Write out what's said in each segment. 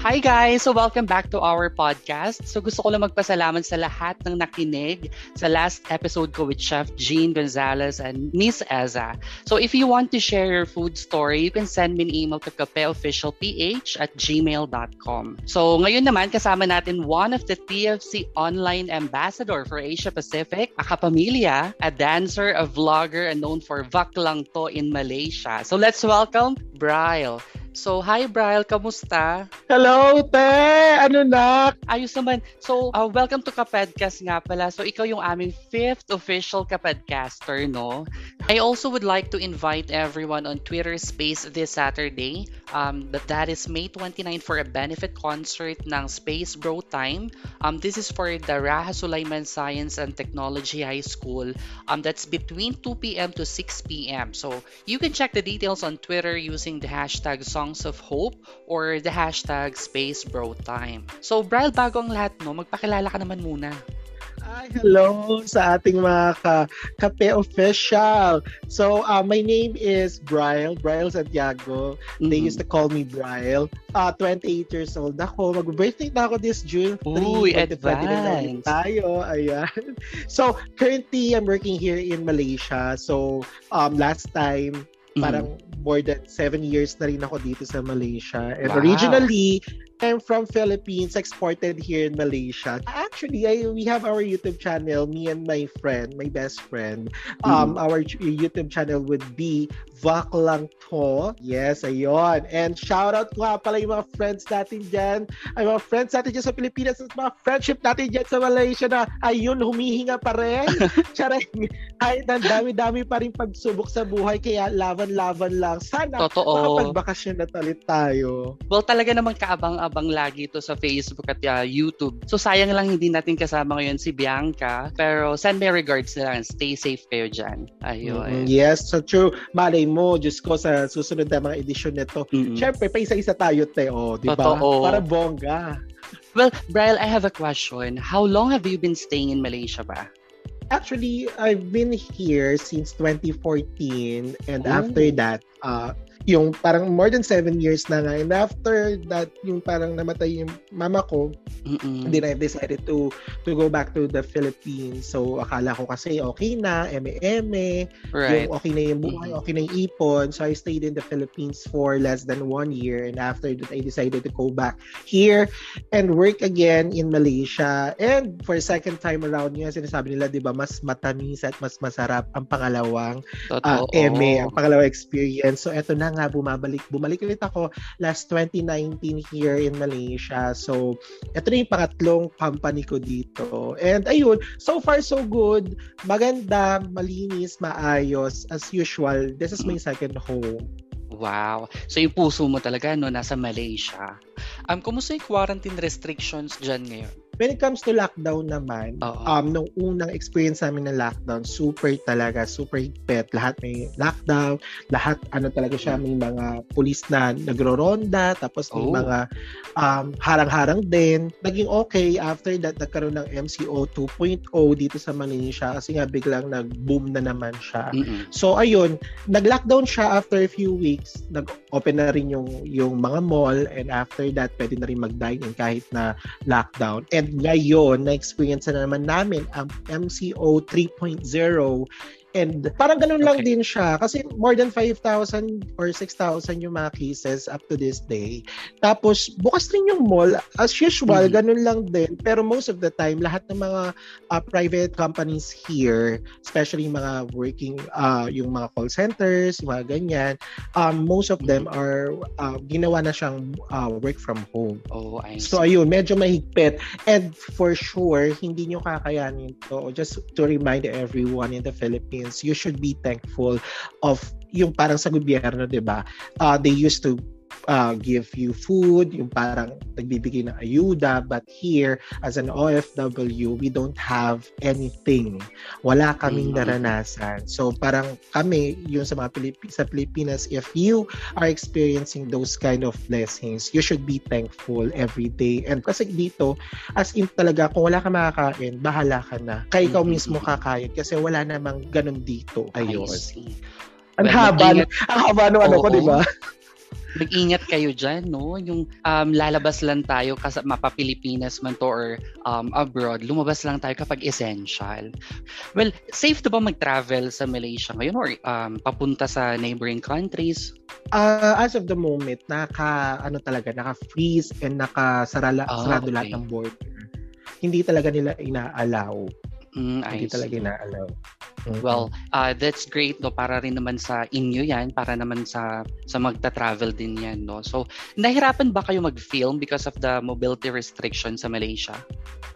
Hi guys! So welcome back to our podcast. So gusto ko lang magpasalamat sa lahat ng nakinig sa last episode ko with Chef Jean Gonzalez and Miss Eza. So if you want to share your food story, you can send me an email to kapeofficialph at gmail.com. So ngayon naman, kasama natin one of the TFC online ambassador for Asia Pacific, a kapamilya, a dancer, a vlogger, and known for Vaklang To in Malaysia. So let's welcome Bryle. So, hi Bryle, kamusta? Hello, te! Ano na? Ayos naman. So, uh, welcome to Kapodcast nga pala. So, ikaw yung aming fifth official Kapodcaster, no? I also would like to invite everyone on Twitter Space this Saturday. Um, that, that is May 29 for a benefit concert ng Space Bro Time. Um, this is for the Raha Sulaiman Science and Technology High School. Um, that's between 2 p.m. to 6 p.m. So, you can check the details on Twitter using the hashtag Songs of Hope or the hashtag Space Bro Time. So, Bryle, bago ang lahat, no, magpakilala ka naman muna. Hi, hello sa ating mga ka Kape Official. So, uh, my name is Bryle, Bryle Santiago. Mm-hmm. They used to call me Bryle. Uh, 28 years old ako. Mag-birthday na ako this June 3. Uy, advance. tayo. Ayan. So, currently, I'm working here in Malaysia. So, um, last time, mm-hmm. parang more than seven years na rin ako dito sa Malaysia. And wow. originally, I'm from Philippines, exported here in Malaysia. Actually, I, we have our YouTube channel, me and my friend, my best friend. Um, mm. Our YouTube channel would be Vak Lang To. Yes, ayon. And shout out ko nga pala yung mga friends natin dyan. Ay, mga friends natin dyan sa Pilipinas at mga friendship natin dyan sa Malaysia na ayun, humihinga pa rin. Charay, kahit ang dami-dami pa rin pagsubok sa buhay, kaya laban-laban lang. Sana Totoo. makapagbakasyon na talit tayo. Well, talaga naman kaabang abang lagi to sa Facebook at uh, YouTube. So sayang lang hindi natin kasama ngayon si Bianca. Pero send me regards na lang. Stay safe kayo dyan. Ayun. Mm-hmm. Yes, so true. Malay mo, Diyos ko, sa susunod na mga edisyon nito. Mm-hmm. Siyempre, pa isa-isa tayo, te. O, di ba? Para bongga. Well, Bryle, I have a question. How long have you been staying in Malaysia ba? Actually, I've been here since 2014 and oh. after that, uh, yung parang more than seven years na nga. And after that, yung parang namatay yung mama ko, Mm-mm. then I decided to to go back to the Philippines. So, akala ko kasi okay na, eme-eme, right. yung okay na yung buhay, mm-hmm. okay na yung ipon. So, I stayed in the Philippines for less than one year. And after that, I decided to go back here and work again in Malaysia. And for a second time around, yung sinasabi nila, di ba, mas matamis at mas masarap ang pangalawang uh, eme, ang pangalawang experience. So, eto na nga bumabalik bumalik ulit ako last 2019 here in Malaysia. So ito na yung pangatlong company ko dito. And ayun, so far so good. Maganda, malinis, maayos as usual. This is my second home. Wow. So yung puso mo talaga no nasa Malaysia. Um kumusta yung quarantine restrictions diyan ngayon? When it comes to lockdown naman, Uh-oh. um, nung unang experience namin ng lockdown, super talaga, super higpit. Lahat may lockdown, lahat ano talaga siya, may mga pulis na nagro-ronda, tapos may oh. mga um, harang-harang din. Naging okay after that, nagkaroon ng MCO 2.0 dito sa Malaysia kasi nga biglang nag-boom na naman siya. Mm-hmm. So ayun, nag-lockdown siya after a few weeks, nag-open na rin yung, yung mga mall and after that, pwede na rin mag-dine in kahit na lockdown. And ngayon, na-experience na naman namin ang MCO 3.0 And parang ganun lang din siya kasi more than 5,000 or 6,000 yung mga cases up to this day. Tapos bukas rin yung mall as usual, mm-hmm. ganun lang din. Pero most of the time lahat ng mga uh, private companies here, especially yung mga working uh, yung mga call centers, yung mga ganyan, um, most of them are uh, ginawa na siyang uh, work from home. Oh, I see. So ayun, medyo mahigpit. And for sure, hindi nyo kakayanin to. Just to remind everyone in the Philippines Philippines, you should be thankful of yung parang sa gobyerno, 'di ba? Uh, they used to uh, give you food, yung parang nagbibigay ng ayuda. But here, as an OFW, we don't have anything. Wala kaming mm-hmm. naranasan. So parang kami, yung sa mga Pilip- sa Pilipinas, if you are experiencing those kind of blessings, you should be thankful every day. And kasi dito, as in talaga, kung wala ka makakain, bahala ka na. Kaya ikaw mm-hmm. mismo kakain kasi wala namang ganun dito. Ayun. Ang haba, ang haba ng ano ko, di ba? Mag-ingat kayo dyan, no? Yung um, lalabas lang tayo kasi mapapilipinas man to or um, abroad, lumabas lang tayo kapag essential. Well, safe to ba mag-travel sa Malaysia ngayon or um, papunta sa neighboring countries? Uh, as of the moment, naka, ano talaga, naka-freeze and naka-sarado oh, okay. lahat ng border. Hindi talaga nila ina-allow. Mm, Hindi I talaga ina-allow. Mm-hmm. Well, uh, that's great no para rin naman sa inyo 'yan, para naman sa sa magta-travel din 'yan no. So, nahirapan ba kayo mag-film because of the mobility restrictions sa Malaysia?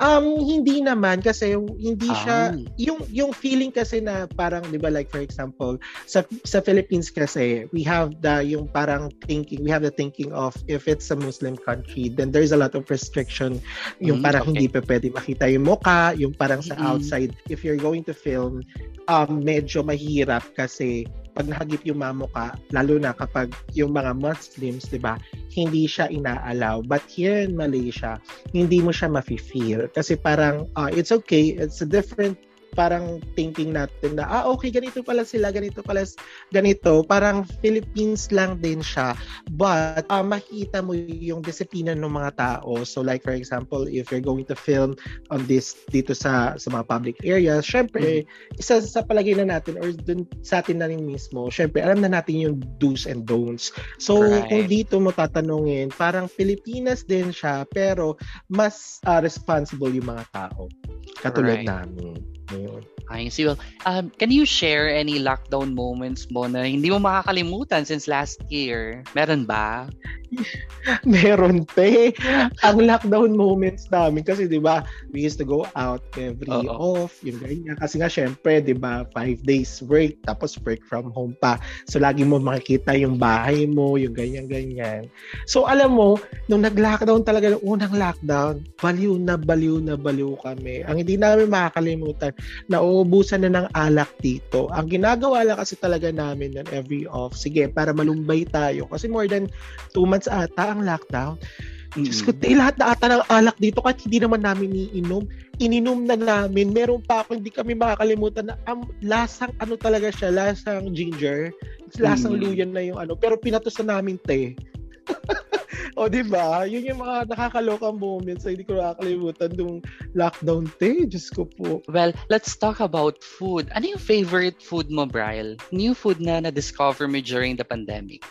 Um hindi naman kasi hindi siya yung yung feeling kasi na parang 'di ba like for example sa sa Philippines kasi we have the yung parang thinking we have the thinking of if it's a Muslim country then there's a lot of restriction yung mm, parang okay. hindi pa pwede makita yung mukha, yung parang sa mm-hmm. outside if you're going to film um, medyo mahirap kasi pag nahagip yung mamuka, lalo na kapag yung mga Muslims, di ba, hindi siya inaalaw. But here in Malaysia, hindi mo siya mafe-feel. Kasi parang, uh, it's okay, it's a different parang thinking natin na, ah, okay, ganito pala sila, ganito pala, ganito. Parang Philippines lang din siya. But, uh, makita mo yung disiplina ng mga tao. So, like, for example, if you're going to film on this, dito sa, sa mga public areas, syempre, mm-hmm. isa sa palagay na natin, or dun sa atin na rin mismo, syempre, alam na natin yung do's and don'ts. So, right. kung dito mo tatanungin, parang Pilipinas din siya, pero mas uh, responsible yung mga tao. Katulad right. namin. Ngayon. I see. Um, can you share any lockdown moments mo na hindi mo makakalimutan since last year? Meron ba? Meron pe. Ang lockdown moments namin kasi 'di ba, we used to go out every Uh-oh. off, yung ganyan. Kasi nga syempre, 'di ba, five days work tapos work from home pa. So lagi mo makikita yung bahay mo, yung ganyan ganyan. So alam mo, nung nag-lockdown talaga, nung unang lockdown, baliw na baliw na baliw kami. Ang hindi namin makakalimutan, nauubusan na ng alak dito. Ang ginagawa lang kasi talaga namin nun every off, sige, para malumbay tayo. Kasi more than two months months ata ang lockdown. Mm-hmm. Diyos ko, eh, lahat na ata ng alak dito kahit hindi naman namin iinom. Ininom na namin. Meron pa ako, hindi kami makakalimutan na um, lasang ano talaga siya, lasang ginger. Lasang mm-hmm. luyan na yung ano. Pero pinatos na namin te. o, di ba? Yun yung mga nakakalokang moments na hindi ko nakakalimutan nung lockdown te. Diyos ko po. Well, let's talk about food. Ano yung favorite food mo, Brian? New food na na-discover mo during the pandemic?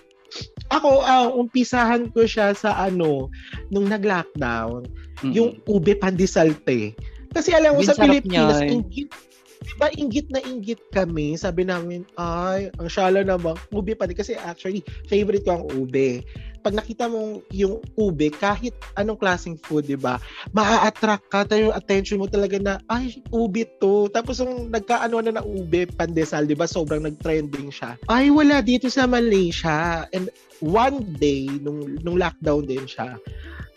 Ako, uh, umpisahan ko siya sa ano, nung nag-lockdown, mm-hmm. yung ube pandisalte. Kasi alam mo, sa Pilipinas, ingit, diba ingit na ingit kami. Sabi namin, ay, ang syala naman, ube pa Kasi actually, favorite ko ang ube pag nakita mo yung ube, kahit anong klaseng food, di ba, maa-attract ka, tayo yung attention mo talaga na, ay, ube to. Tapos yung nagkaano na na ube, pandesal, di ba, sobrang nag-trending siya. Ay, wala dito sa Malaysia. And one day, nung, nung lockdown din siya,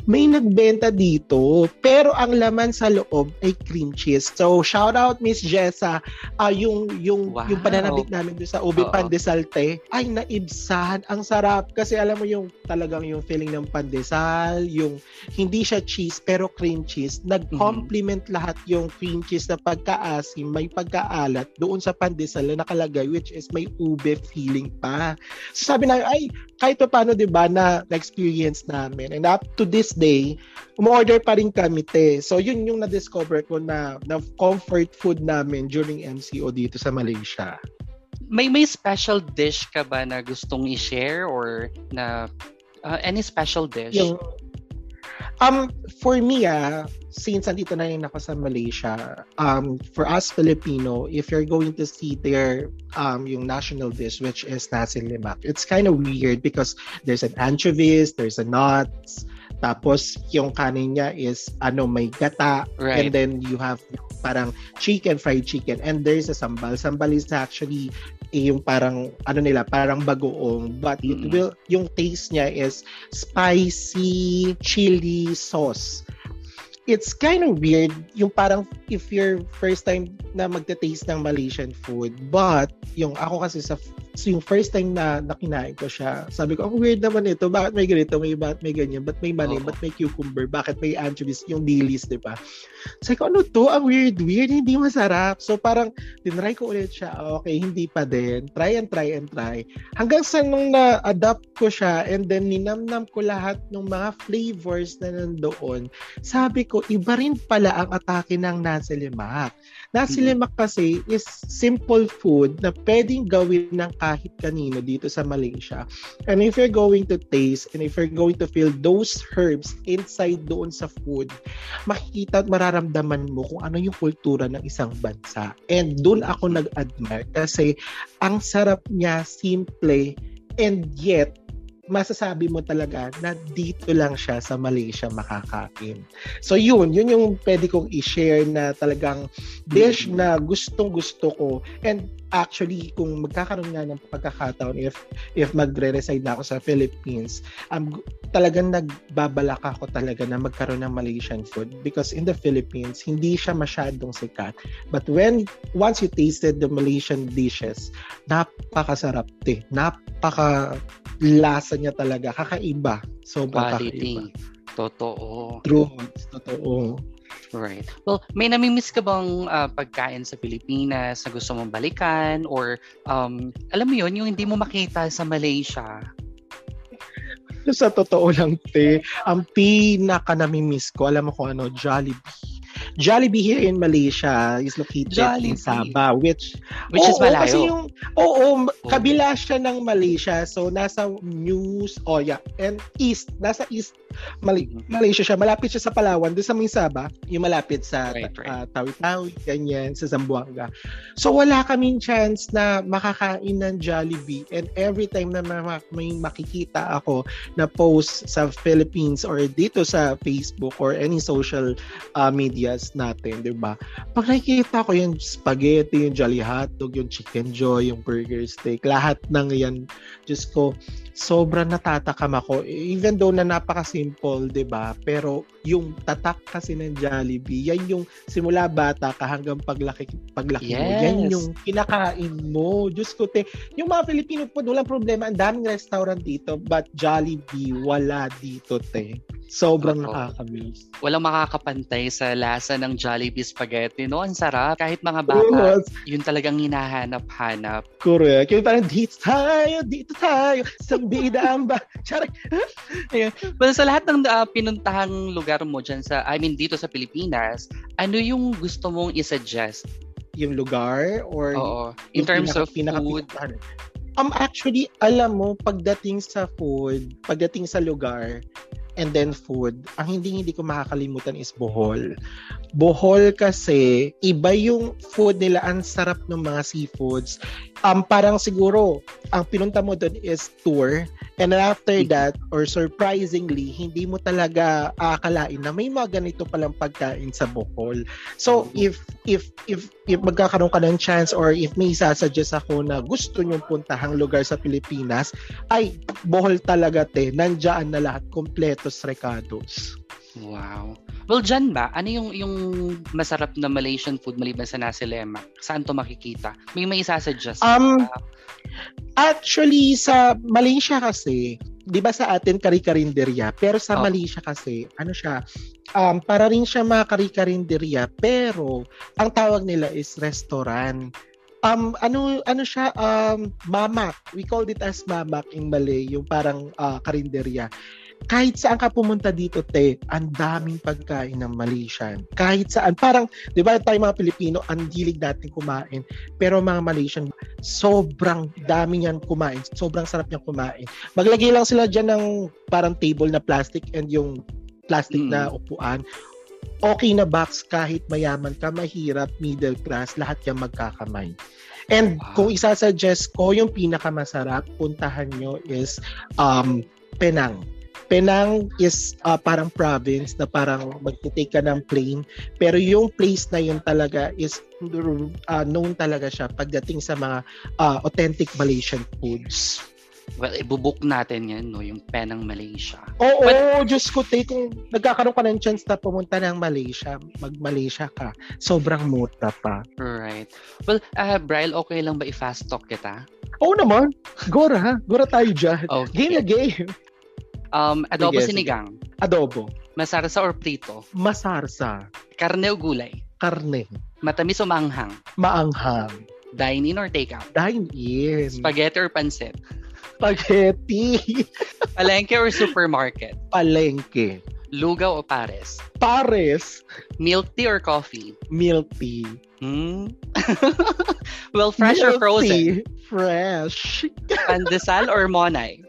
may nagbenta dito pero ang laman sa loob ay cream cheese. So shout out Miss Jessa, uh, yung yung wow. yung pananabik namin doon sa ube pandesalte ay naibsan. Ang sarap kasi alam mo yung talagang yung feeling ng pandesal, yung hindi siya cheese pero cream cheese. Nag-complement mm-hmm. lahat yung cream cheese na pagkaasim, may pagkaalat doon sa pandesal na nakalagay which is may ube feeling pa. So sabi na ay kahit pa paano 'di ba na na-experience namin and up to this day umorder pa rin kami te. So yun yung na-discover ko na na comfort food namin during MCO dito sa Malaysia. May may special dish ka ba na gustong i-share or na uh, any special dish? Yung, um for me ah since andito na rin ako sa Malaysia, um, for us Filipino, if you're going to see their um, yung national dish, which is nasi lemak, it's kind of weird because there's an anchovies, there's a nuts, tapos yung kanin niya is ano may gata. Right. and then you have parang chicken fried chicken. And there's a sambal. Sambal is actually eh, yung parang ano nila parang bagoong. But mm-hmm. it will yung taste niya is spicy chili sauce. It's kind of weird yung parang if you're first time na magte-taste ng Malaysian food. But yung ako kasi sa So yung first time na nakinain ko siya, sabi ko, ang weird naman ito. Bakit may ganito? May, bakit may ganyan? Ba't may mani? Oh. Ba't may cucumber? Bakit may anchovies? Yung dilis, di ba? Sabi ko, ano to? Ang weird, weird. Hindi masarap. So parang, tinry ko ulit siya. Okay, hindi pa din. Try and try and try. Hanggang sa nung na-adapt ko siya and then ninamnam ko lahat ng mga flavors na nandoon, sabi ko, iba rin pala ang atake ng nasi lemak. Nasi lemak kasi is simple food na pwedeng gawin ng kahit kanino dito sa Malaysia. And if you're going to taste and if you're going to feel those herbs inside doon sa food, makikita at mararamdaman mo kung ano yung kultura ng isang bansa. And doon ako nag-admire kasi ang sarap niya, simple, and yet masasabi mo talaga na dito lang siya sa Malaysia makakain. So yun, yun yung pwede kong i-share na talagang dish mm. na gustong gusto ko. And actually, kung magkakaroon nga ng pagkakataon, if, if magre-reside na ako sa Philippines, um, talagang nagbabalak ako talaga na magkaroon ng Malaysian food because in the Philippines, hindi siya masyadong sikat. But when, once you tasted the Malaysian dishes, napakasarap te. Napaka lasa niya talaga. Kakaiba. Sobrang Quality. kakaiba. Totoo. True. Totoo. Right. Well, may namimiss ka bang uh, pagkain sa Pilipinas na gusto mong balikan or um, alam mo yon yung hindi mo makita sa Malaysia? Sa totoo lang, te, ang pinaka namimiss ko, alam mo kung ano, Jollibee. Jollibee here in Malaysia is located Jollibee. in Sabah, which which oo, is malayo. Kasi yung oo, oh. kabila siya ng Malaysia. So nasa News, oh yeah, and east, nasa east Mal- mm-hmm. Malaysia siya. Malapit siya sa Palawan, doon sa Sabah, yung malapit sa right, right. Uh, Tawi-Tawi, ganyan, sa Zamboanga. So wala kaming chance na makakain ng Jollibee and every time na may makikita ako na post sa Philippines or dito sa Facebook or any social uh, medias natin, 'di ba? Pag nakikita ko yung spaghetti, yung Jolly Hotdog, yung Chicken Joy, yung Burger Steak, lahat ng 'yan, just ko sobrang natatakam ako. Even though na napaka-simple, 'di ba? Pero yung tatak kasi ng Jollibee, yan yung simula bata ka hanggang paglaki paglaki yes. mo. Yan yung kinakain mo. Diyos ko te. Yung mga Filipino po, walang problema. Ang daming restaurant dito, but Jollibee wala dito te. Sobrang Oo. nakakamiss. Walang makakapantay sa lasa ng Jollibee spaghetti, no? Ang sarap. Kahit mga bata, yes. yun talagang hinahanap-hanap. Correct. Yung parang, dito tayo, dito tayo, sa bidang ba? Charik. Ayan. Well, sa lahat ng uh, pinuntahang lugar mo dyan sa, I mean, dito sa Pilipinas, ano yung gusto mong isuggest? Yung lugar? Or Oo. In terms pinaka, of pinaka, food? Pinaka, um, actually, alam mo, pagdating sa food, pagdating sa lugar, and then food, ang hindi hindi ko makakalimutan is Bohol. Bohol kasi iba yung food nila, ang sarap ng mga seafoods. Um, parang siguro, ang pinunta mo doon is tour and after that, or surprisingly, hindi mo talaga aakalain na may mga ganito palang pagkain sa Bohol. So, mm. if, if, if, if magkakaroon ka ng chance or if may sasuggest ako na gusto nyong puntahang lugar sa Pilipinas, ay, Bohol talaga te, nandiyan na lahat, kompletos recados. Wow. Well, dyan ba, ano yung, yung masarap na Malaysian food maliban sa nasi lemak? Saan to makikita? May may isasuggest? Um, actually, sa Malaysia kasi, di ba sa atin kari-karinderya, pero sa oh. Malaysia kasi, ano siya, um, para rin siya mga kari-karinderya, pero ang tawag nila is restaurant. Um, ano ano siya um mamak. We called it as mamak in Malay, yung parang uh, karinderya kahit saan ka pumunta dito, te, ang daming pagkain ng Malaysian. Kahit saan. Parang, di ba tayo mga Pilipino, ang hilig natin kumain. Pero mga Malaysian, sobrang dami niyan kumain. Sobrang sarap niyang kumain. Maglagay lang sila dyan ng parang table na plastic and yung plastic mm. na upuan. Okay na box kahit mayaman ka, mahirap, middle class, lahat yan magkakamay. And wow. kung isa-suggest ko, yung pinakamasarap, puntahan nyo is um, Penang. Penang is uh, parang province na parang magtitake ka ng plane. Pero yung place na yun talaga is uh, known talaga siya pagdating sa mga uh, authentic Malaysian foods. Well, ibubook natin yan, no? Yung Penang Malaysia. Oo, But, Diyos ko, te, kung nagkakaroon ka ng chance na pumunta ng Malaysia, mag-Malaysia ka, sobrang mura pa. Right. Well, uh, Brian, okay lang ba i-fast talk kita? Oo naman. Gora ha. Gora tayo dyan. Okay. Game na game. Um, adobo sige, sinigang. Sige. Adobo. Masarsa or prito? Masarsa. Karne o gulay? Karne. Matamis o maanghang? Maanghang. Dine-in or take-out? Dine-in. Spaghetti or pancit? Spaghetti. Palengke or supermarket? Palengke. Lugaw o pares? Pares. Milk tea or coffee? Milk tea. Hmm? well, fresh Milk or frozen? Tea. Fresh. Pandesal or monay?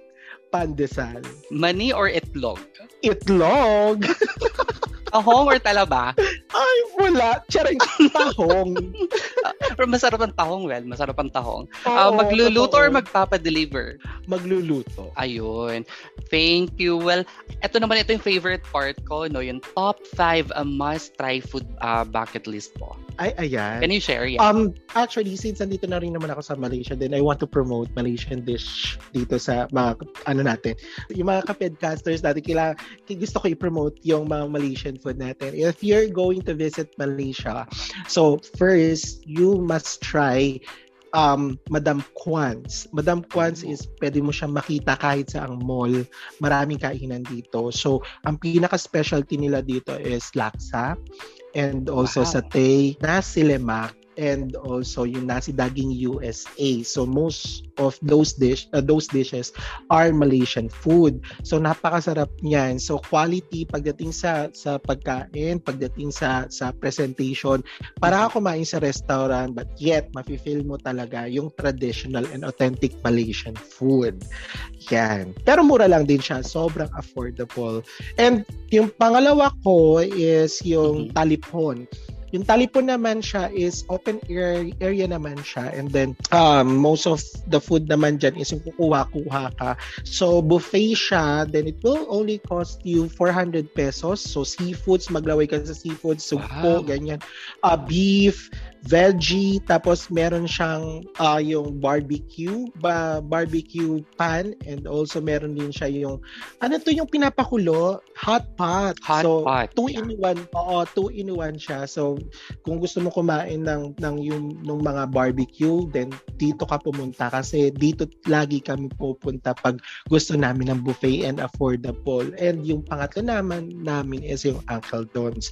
Pandesal. Mani or itlog? Itlog. Tahong or talaba? Ay, wala. Charing tahong. Pero masarap ang tahong, well. Masarap ang tahong. Oo, uh, magluluto totoo. or magpapadeliver? Magluluto. Ayun. Thank you. Well, ito naman ito yung favorite part ko, no? Yung top 5 uh, must-try food uh, bucket list po. Ay, ayan. Can you share? Yeah. Um, actually, since nandito na rin naman ako sa Malaysia, then I want to promote Malaysian dish dito sa mga, ano natin. Yung mga kapedcasters natin, kailangan, gusto ko i-promote yung mga Malaysian food natin. If you're going to visit Malaysia, so first, you must try um, Madam Kwan's. Madam Kwan's is pwede mo siyang makita kahit sa ang mall. Maraming kainan dito. So, ang pinaka-specialty nila dito is laksa and also wow. satay, nasi lemak, and also yung nasi daging USA. So most of those dish uh, those dishes are Malaysian food. So napakasarap niyan. So quality pagdating sa sa pagkain, pagdating sa sa presentation, para ako kumain sa restaurant but yet mafi-feel mo talaga yung traditional and authentic Malaysian food. Yan. Pero mura lang din siya, sobrang affordable. And yung pangalawa ko is yung mm-hmm. talipon. Yung talipon naman siya is open air area naman siya and then um, most of the food naman dyan is yung kukuha-kuha ka. So buffet siya, then it will only cost you 400 pesos. So seafoods, maglaway ka sa seafoods, sugpo, wow. ganyan. Uh, beef, veggie, tapos meron siyang uh, yung barbecue, ba, barbecue pan, and also meron din siya yung, ano to yung pinapakulo? Hot pot. Hot so, pot. two in one. Oo, two in one siya. So, kung gusto mo kumain ng, ng yung ng mga barbecue, then dito ka pumunta kasi dito lagi kami pupunta pag gusto namin ng buffet and affordable. And yung pangatlo naman namin is yung Uncle Don's.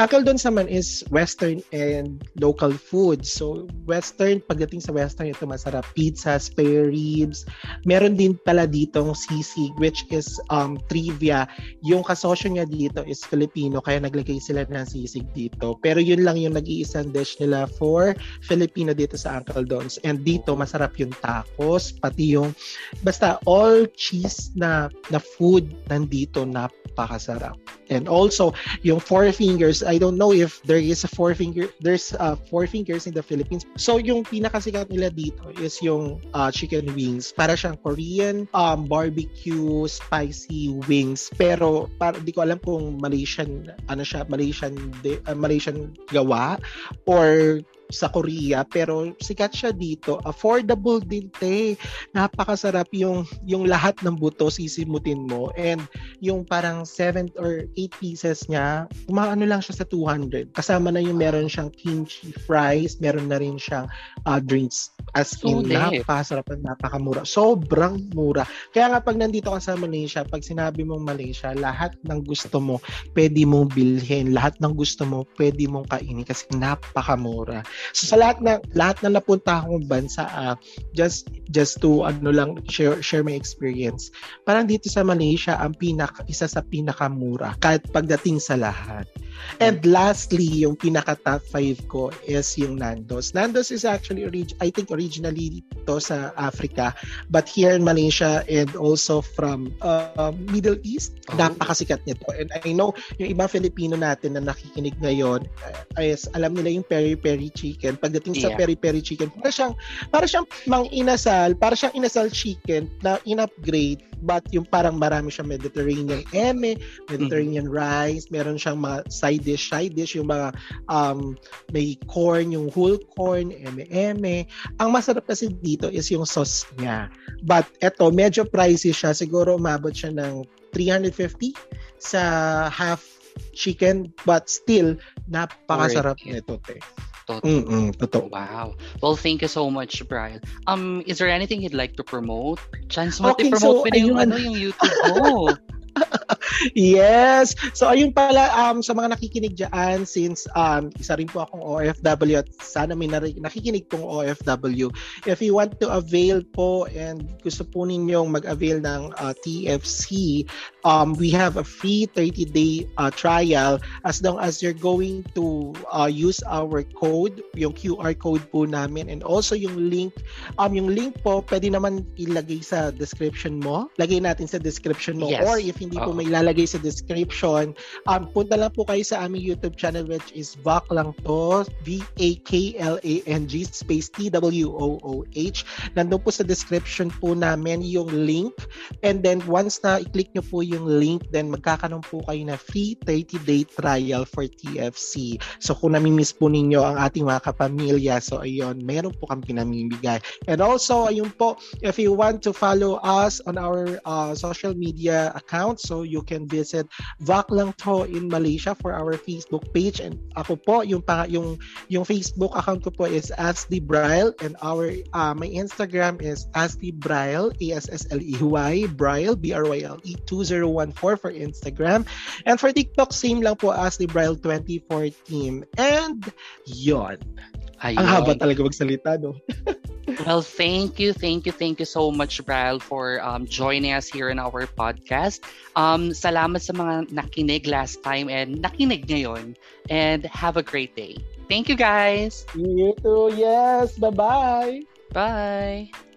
Uncle Don's naman is western and local local food. So, Western, pagdating sa Western, ito masarap. Pizza, spare ribs. Meron din pala ditong sisig, which is um, trivia. Yung kasosyo niya dito is Filipino, kaya naglagay sila ng sisig dito. Pero yun lang yung nag-iisang dish nila for Filipino dito sa Uncle Don's. And dito, masarap yung tacos, pati yung, basta all cheese na, na food nandito, napakasarap. And also, yung Four Fingers, I don't know if there is a Four Finger, there's a Four Fingers in the Philippines. So, yung pinakasikat nila dito is yung uh, chicken wings. Para siyang Korean um, barbecue spicy wings. Pero, para, di ko alam kung Malaysian, ano siya, Malaysian, uh, Malaysian gawa or sa Korea pero sikat siya dito. Affordable din te. Napakasarap yung yung lahat ng buto sisimutin mo. And yung parang 7 or 8 pieces niya umaano lang siya sa 200 kasama na yung meron siyang kimchi fries meron na rin siyang uh, drinks. As in so napakasarap at napakamura. Sobrang mura. Kaya nga pag nandito ka sa Malaysia pag sinabi mong Malaysia lahat ng gusto mo pwede mong bilhin. Lahat ng gusto mo pwede mong kainin kasi napakamura So sa lahat na lahat na napunta akong bansa uh, just just to ano lang share share my experience. Parang dito sa Malaysia ang pinaka isa sa pinakamura kahit pagdating sa lahat. And lastly, yung pinaka top 5 ko is yung Nando's. Nando's is actually orig- I think originally to sa Africa but here in Malaysia and also from uh, Middle East, oh. napakasikat nito. And I know yung ibang Filipino natin na nakikinig ngayon uh, is alam nila yung peri-peri chicken. Pagdating yeah. sa peri-peri chicken, para siyang para siyang mang inasal, para siyang inasal chicken na in-upgrade but yung parang marami siyang Mediterranean eme, Mediterranean mm-hmm. rice, meron siyang mga side dish, side dish, yung mga um, may corn, yung whole corn, eme-eme. Ang masarap kasi dito is yung sauce niya. But eto, medyo pricey siya. Siguro umabot siya ng 350 sa half chicken but still napakasarap nito te. Totoo. Mm-mm, totoo. Wow. Well, thank you so much, Brian. Um, is there anything you'd like to promote? Chance mo okay, promote so, yung, ano, yung YouTube mo. yes. So ayun pala um sa mga nakikinig diyan since um isa rin po akong OFW at sana may nakikinig pong OFW. If you want to avail po and gusto po ninyong mag-avail ng uh, TFC, um we have a free 30-day uh, trial as long as you're going to uh, use our code, yung QR code po namin and also yung link um yung link po pwede naman ilagay sa description mo. Lagay natin sa description mo yes. or if hindi Uh-oh. po may lalagay sa description, um, punta lang po kayo sa aming YouTube channel which is VAC lang to, V-A-K-L-A-N-G space T-W-O-O-H. Nandun po sa description po namin yung link and then once na i-click nyo po yung link, then magkakaroon po kayo na free 30-day trial for TFC. So kung namimiss po ninyo ang ating mga kapamilya, so ayun, meron po kami pinamimigay. And also, ayun po, if you want to follow us on our uh, social media account. So you can visit Vak lang to in Malaysia for our Facebook page and ako po yung yung yung Facebook account ko po is Ashley Braille and our uh, my Instagram is Ashley Braille A S S L E Y Braille B R Y L E 2014 for Instagram and for TikTok same lang po Ashley Braille 2014 and yon Ayun. Ang haba talaga magsalita, no? well, thank you, thank you, thank you so much, Bral, for um, joining us here in our podcast. Um, salamat sa mga nakinig last time and nakinig ngayon. And have a great day. Thank you, guys. You too. Yes. Bye-bye. Bye.